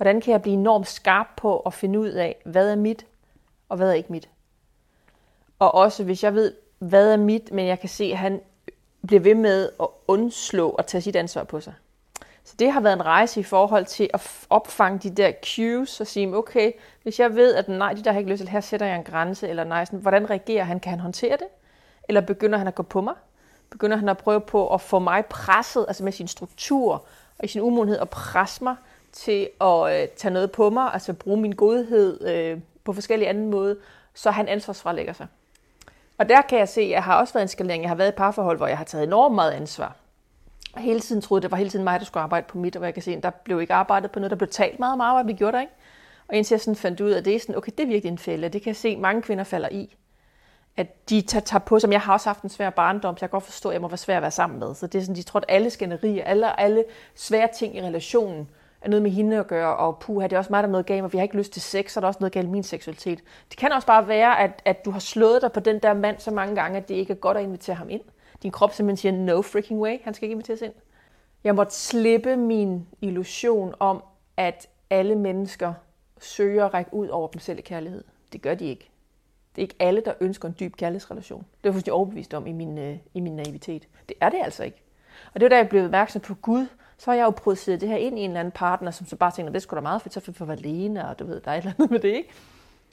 Hvordan kan jeg blive enormt skarp på at finde ud af, hvad er mit, og hvad er ikke mit? Og også hvis jeg ved, hvad er mit, men jeg kan se, at han bliver ved med at undslå og tage sit ansvar på sig. Så det har været en rejse i forhold til at opfange de der cues og sige, okay, hvis jeg ved, at nej, de der har ikke lyst til, her sætter jeg en grænse, eller nej, sådan, hvordan reagerer han? Kan han håndtere det? Eller begynder han at gå på mig? Begynder han at prøve på at få mig presset, altså med sin struktur og i sin umodenhed, at presse mig til at øh, tage noget på mig, altså bruge min godhed øh, på forskellige andre måder, så han ansvarsfralægger sig. Og der kan jeg se, at jeg har også været en skalering. Jeg har været i parforhold, hvor jeg har taget enormt meget ansvar. Og hele tiden troede, det var hele tiden mig, der skulle arbejde på mit, og jeg kan se, at der blev ikke arbejdet på noget, der blev talt meget om arbejde, vi gjorde der ikke. Og indtil jeg sådan fandt ud af, at det er sådan, okay, det er virkelig en fælde. Det kan jeg se, at mange kvinder falder i. At de tager, tager på, som jeg har også haft en svær barndom, så jeg kan godt forstå, at jeg må være svær at være sammen med. Så det er sådan, de tror, at alle skænderier, alle, alle svære ting i relationen, er noget med hende at gøre, og puha, det er også mig, der er noget galt, og vi har ikke lyst til sex, så er der også noget galt med min seksualitet. Det kan også bare være, at, at du har slået dig på den der mand så mange gange, at det ikke er godt at invitere ham ind. Din krop simpelthen siger, no freaking way, han skal ikke inviteres ind. Jeg måtte slippe min illusion om, at alle mennesker søger at række ud over dem selv i kærlighed. Det gør de ikke. Det er ikke alle, der ønsker en dyb kærlighedsrelation. Det er jeg fuldstændig overbevist om i min, øh, i min naivitet. Det er det altså ikke. Og det var da jeg blev opmærksom på Gud, så har jeg jo produceret det her ind i en eller anden partner, som så bare tænker, det skulle da meget fedt, så for at være alene, og du ved, der er et eller andet med det, ikke?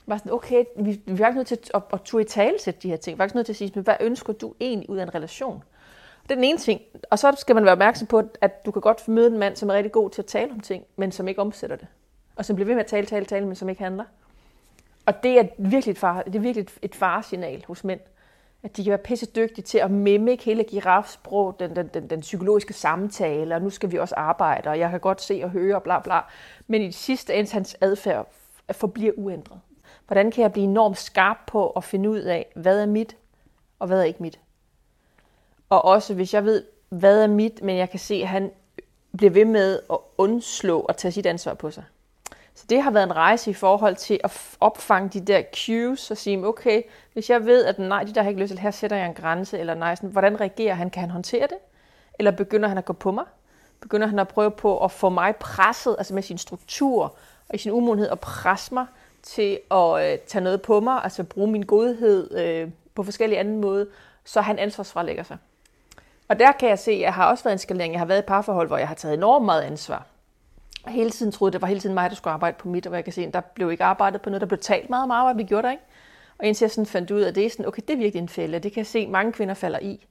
Bare sådan, okay, vi, vi er faktisk nødt til at, at, at i tale sætte de her ting. Vi er faktisk nødt til at sige, men hvad ønsker du egentlig ud af en relation? Det er den ene ting. Og så skal man være opmærksom på, at du kan godt møde en mand, som er rigtig god til at tale om ting, men som ikke omsætter det. Og som bliver ved med at tale, tale, tale, men som ikke handler. Og det er virkelig et, far, det er virkelig et, et faresignal hos mænd at de kan være pisse dygtige til at mimike hele girafsprog, den, den, den, den psykologiske samtale, og nu skal vi også arbejde, og jeg kan godt se og høre, og bla bla. Men i sidste ende, hans adfærd forbliver uændret. Hvordan kan jeg blive enormt skarp på at finde ud af, hvad er mit, og hvad er ikke mit? Og også hvis jeg ved, hvad er mit, men jeg kan se, at han bliver ved med at undslå og tage sit ansvar på sig. Så det har været en rejse i forhold til at opfange de der cues og sige, okay, hvis jeg ved, at nej, de der har ikke lyst til, her sætter jeg en grænse, eller nej, sådan, hvordan reagerer han? Kan han håndtere det? Eller begynder han at gå på mig? Begynder han at prøve på at få mig presset, altså med sin struktur og i sin umodenhed, at presse mig til at øh, tage noget på mig, altså bruge min godhed øh, på forskellige andre måder, så han ansvarsfralægger sig. Og der kan jeg se, at jeg har også været en skalering. Jeg har været i parforhold, hvor jeg har taget enormt meget ansvar hele tiden troede, det var hele tiden mig, der skulle arbejde på mit, og jeg kan se, der blev ikke arbejdet på noget, der blev talt meget om arbejde, vi gjorde der ikke. Og indtil jeg sådan fandt ud af, at det er sådan, okay, det er virkelig en fælde, det kan jeg se, mange kvinder falder i.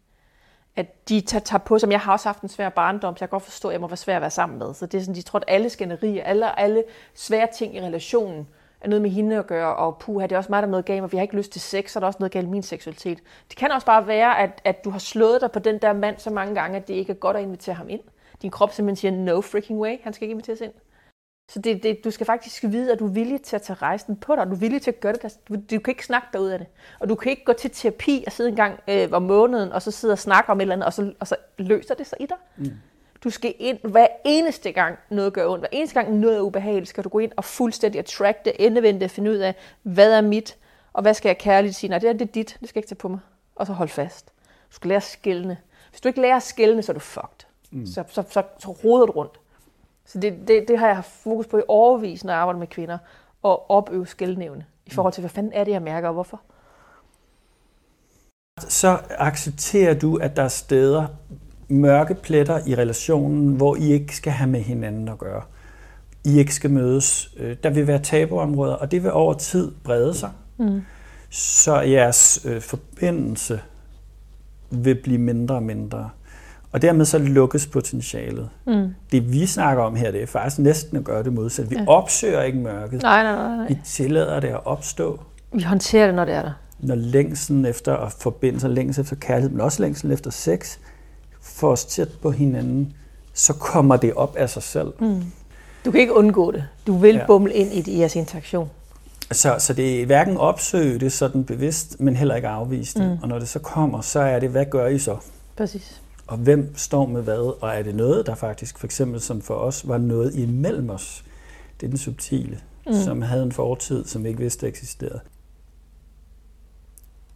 At de tager, tager på, som jeg har også haft en svær barndom, så jeg kan godt forstå, at jeg må være svær at være sammen med. Så det er sådan, de tror, at alle skænderier, alle, alle svære ting i relationen, er noget med hende at gøre, og puha, det er også mig, der er noget galt, og vi har ikke lyst til sex, så er der også noget galt med min seksualitet. Det kan også bare være, at, at du har slået dig på den der mand så mange gange, at det ikke er godt at invitere ham ind din krop simpelthen siger, no freaking way, han skal ikke inviteres ind. Så det, det, du skal faktisk vide, at du er villig til at tage rejsen på dig. Du er villig til at gøre det. Du, du kan ikke snakke dig ud af det. Og du kan ikke gå til terapi og sidde en gang øh, om måneden, og så sidde og snakke om et eller andet, og så, og så løser det sig i dig. Mm. Du skal ind, hver eneste gang noget gør ondt, hver eneste gang noget er ubehageligt, skal du gå ind og fuldstændig attract det, endevende finde ud af, hvad er mit, og hvad skal jeg kærligt sige? Nej, det er, det er dit, det skal jeg ikke tage på mig. Og så hold fast. Du skal lære at skælne. Hvis du ikke lærer at skælne, så er du fucked. Mm. Så, så, så, så roder du rundt. Så det, det, det har jeg haft fokus på i overvis, når jeg arbejder med kvinder, og opøve skældnævne i forhold til, hvad fanden er det, jeg mærker, og hvorfor. Så accepterer du, at der er steder, mørke pletter i relationen, hvor I ikke skal have med hinanden at gøre. I ikke skal mødes. Øh, der vil være tabuområder, og det vil over tid brede sig. Mm. Så jeres øh, forbindelse vil blive mindre og mindre. Og dermed så lukkes potentialet. Mm. Det vi snakker om her, det er faktisk næsten at gøre det modsatte. Vi ja. opsøger ikke mørket. Nej, nej, nej, nej. Vi tillader det at opstå. Vi håndterer det, når det er der. Når længsen efter at forbinde sig, længsen efter kærlighed, men også længsen efter sex, får os tæt på hinanden, så kommer det op af sig selv. Mm. Du kan ikke undgå det. Du vil ja. bumle ind i det i jeres interaktion. Så, så det er hverken opsøge det sådan bevidst, men heller ikke afvise det. Mm. Og når det så kommer, så er det, hvad gør I så? Præcis og hvem står med hvad, og er det noget, der faktisk, for eksempel som for os, var noget imellem os. Det er den subtile, mm. som havde en fortid, som ikke vidste eksisterede.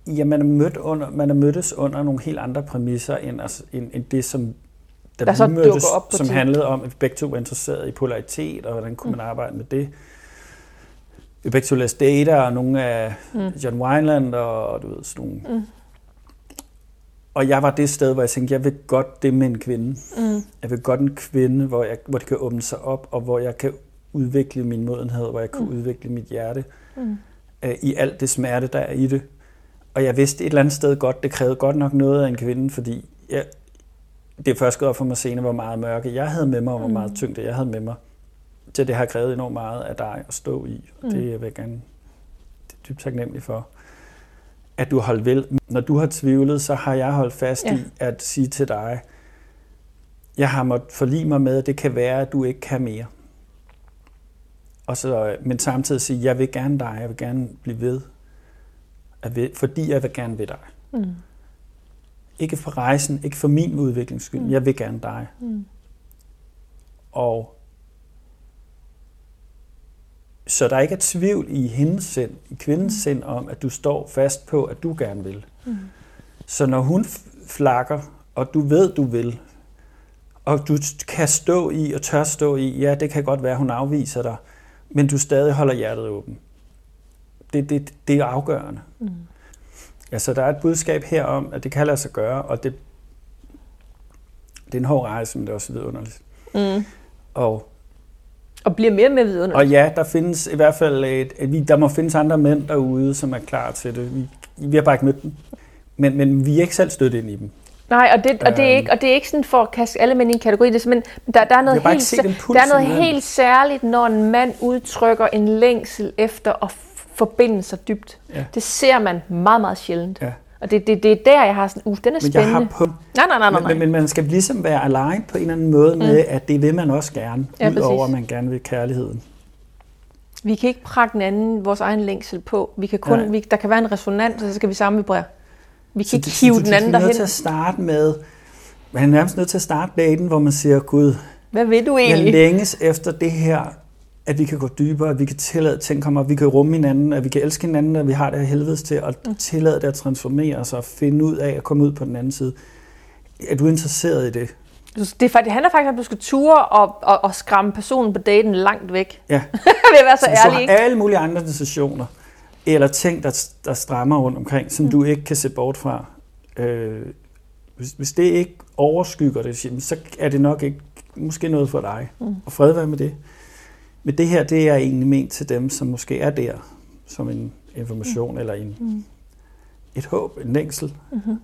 Ja, man er, mødt under, man er mødtes under nogle helt andre præmisser, end, altså, end, end det, som da Der vi så mødtes, op på som tid. handlede om, at vi begge to var interesseret i polaritet, og hvordan kunne man arbejde med det. Vi begge to læste Data, og nogle af Mm. John Wineland, og du ved, sådan nogle. Mm. Og jeg var det sted, hvor jeg tænkte, jeg vil godt det med en kvinde. Mm. Jeg vil godt en kvinde, hvor, jeg, hvor det kan åbne sig op, og hvor jeg kan udvikle min modenhed, hvor jeg kan Mm. udvikle mit hjerte Mm. øh, i alt det smerte, der er i det. Og jeg vidste et eller andet sted godt, det krævede godt nok noget af en kvinde, fordi jeg, det er først gået op for mig senere, hvor meget mørke jeg havde med mig, og hvor Mm. meget tyngde jeg havde med mig. Så det har krævet enormt meget af dig at stå i, og Mm. det er jeg vil gerne det er dybt taknemmelig for. At du har holdt vel. Når du har tvivlet, så har jeg holdt fast Ja. i at sige til dig, jeg har måttet forlige mig med, at det kan være, at du ikke kan mere. Og så, men samtidig sige, jeg vil gerne dig, jeg vil gerne blive ved, ved fordi jeg vil gerne ved dig. Mm. Ikke for rejsen, ikke for min udviklings skyld, mm. jeg vil gerne dig. Mm. Og så der ikke er tvivl i hendes sind, i kvindens Mm. sind om, at du står fast på, at du gerne vil. Mm. Så når hun flakker, og du ved, du vil, og du kan stå i og tør stå i, ja, det kan godt være, hun afviser dig, men du stadig holder hjertet åben. Det, det, det er afgørende. Mm. Altså, der er et budskab her om, at det kan lade sig gøre, og det, det er en hård rejse, men det er også vidunderligt. Mm. Og, Og bliver mere med vidunderligt. og ja, der findes i hvert fald, et, et, vi- der må findes andre mænd derude, som er klar til det. Vi, vi har bare ikke mødt dem. Men, men vi er ikke selv stødt ind i dem. Nej, og det, og, det er Øhm. ikke, og det er ikke sådan for at kaste alle mænd i en kategori. Det er simpelthen, der, der er noget, helt, der er noget helt særligt, når en mand udtrykker en længsel efter at forbinde sig dybt. Ja. Det ser man meget, meget sjældent. Ja. Og det, det, det er der, jeg har sådan, uh, den er Men jeg spændende. har på, Nej, nej, nej, nej. men, men, man skal ligesom være aligned på en eller anden måde med, at det vil man også gerne, Ja, udover at man gerne vil kærligheden. Vi kan ikke prakke den anden vores egen længsel på. Vi kan kun, Nej. vi, der kan være en resonans, og så skal vi samvibrere. Vi kan Så ikke det- hive så den anden Du er nødt derhen. til at starte med, man er nærmest nødt til at starte daten, hvor man siger, Gud, Hvad vil du jeg egentlig? længes efter det her, at vi kan gå dybere, at vi kan tillade, at ting kommer, at vi kan rumme hinanden, at vi kan elske hinanden, at vi har det her helvedes til, og Mm. tillade det at transformere os og finde ud af at komme ud på den anden side. Er du interesseret i det? Det, faktisk- det handler faktisk om, at du skal ture og, og, og skræmme personen på daten langt væk. Ja. jeg være så Så ærlig, ikke? alle mulige andre decisioner, eller ting, der, der strammer rundt omkring, som Mm. du ikke kan se bort fra, øh, hvis, hvis det ikke overskygger det, så er det nok ikke måske noget for dig. Mm. Og fred være med det. Men det her, det er egentlig ment til dem, som måske er der, som en information mm. eller en, Mm. et håb, en længsel. Mm-hmm.